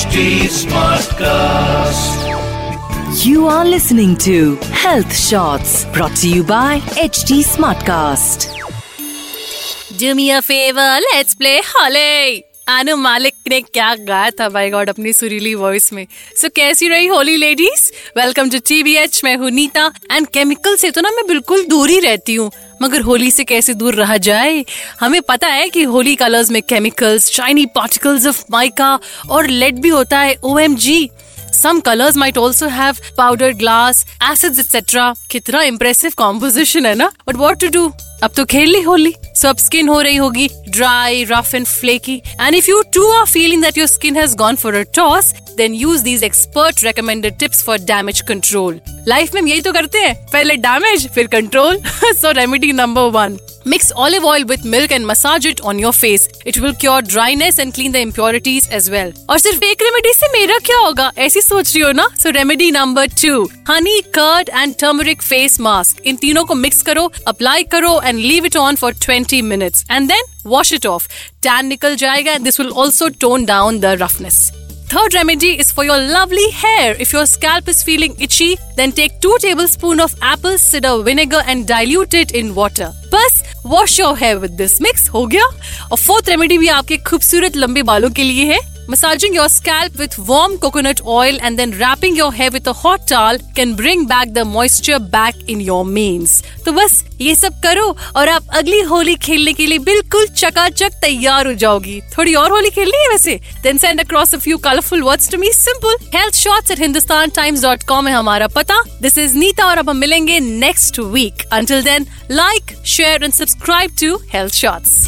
HT Smartcast. You are listening to Health Shots brought to you by HT Smartcast. Do me a favor, let's play Holi. अनु मालिक ने क्या गाया था bye God अपनी सुरीली voice में। सो so, कैसी रही Holi ladies welcome to TVH मैं हूँ नीता। एंड केमिकल से तो ना मैं बिल्कुल दूर ही रहती हूँ। मगर होली से कैसे दूर रहा जाए? हमें पता है कि होली कलर्स में chemicals shiny particles of mica और लेड भी होता है O M G Some colors might also have powdered glass, acids, etc. कितना इम्प्रेसिव कॉम्पोजिशन है ना? बट वॉट टू डू अब तो खेल ली होली। अब स्किन हो रही होगी dry rough and flaky and if you too are feeling that your skin has gone for a toss then use these expert recommended tips for damage control life में हम यही तो करते हैं. पहले डैमेज फिर control so remedy number one Mix olive oil with milk and massage it on your face. It will cure dryness and clean the impurities as well. और सिर्फ़ एक रेमेडी से मेरा क्या होगा? ऐसी सोच रही हो ना? So remedy number two honey curd and turmeric face mask इन तीनों को मिक्स करो अप्लाई करो and leave it on for 20 minutes and then wash it off tan निकल जाएगा this will also tone down the roughness Third remedy is for your lovely hair. If your scalp is feeling itchy, then take 2 tablespoons of apple cider vinegar and dilute it in water. बस wash your hair with this mix हो गया और fourth remedy भी आपके खूबसूरत लंबे बालों के लिए है Massaging your scalp with warm coconut oil and then wrapping your hair with a hot towel can bring back the moisture back in your manes. तो बस ये सब करो और आप अगली होली खेलने के लिए बिल्कुल चकाचक तैयार हो जाओगी थोड़ी और होली खेलनी है वैसे then send across a few colourful words to me simple health shots at Hindustan Times dot com है हमारा पता दिस इज नीता और अब हम मिलेंगे next week until then like share and subscribe to health shots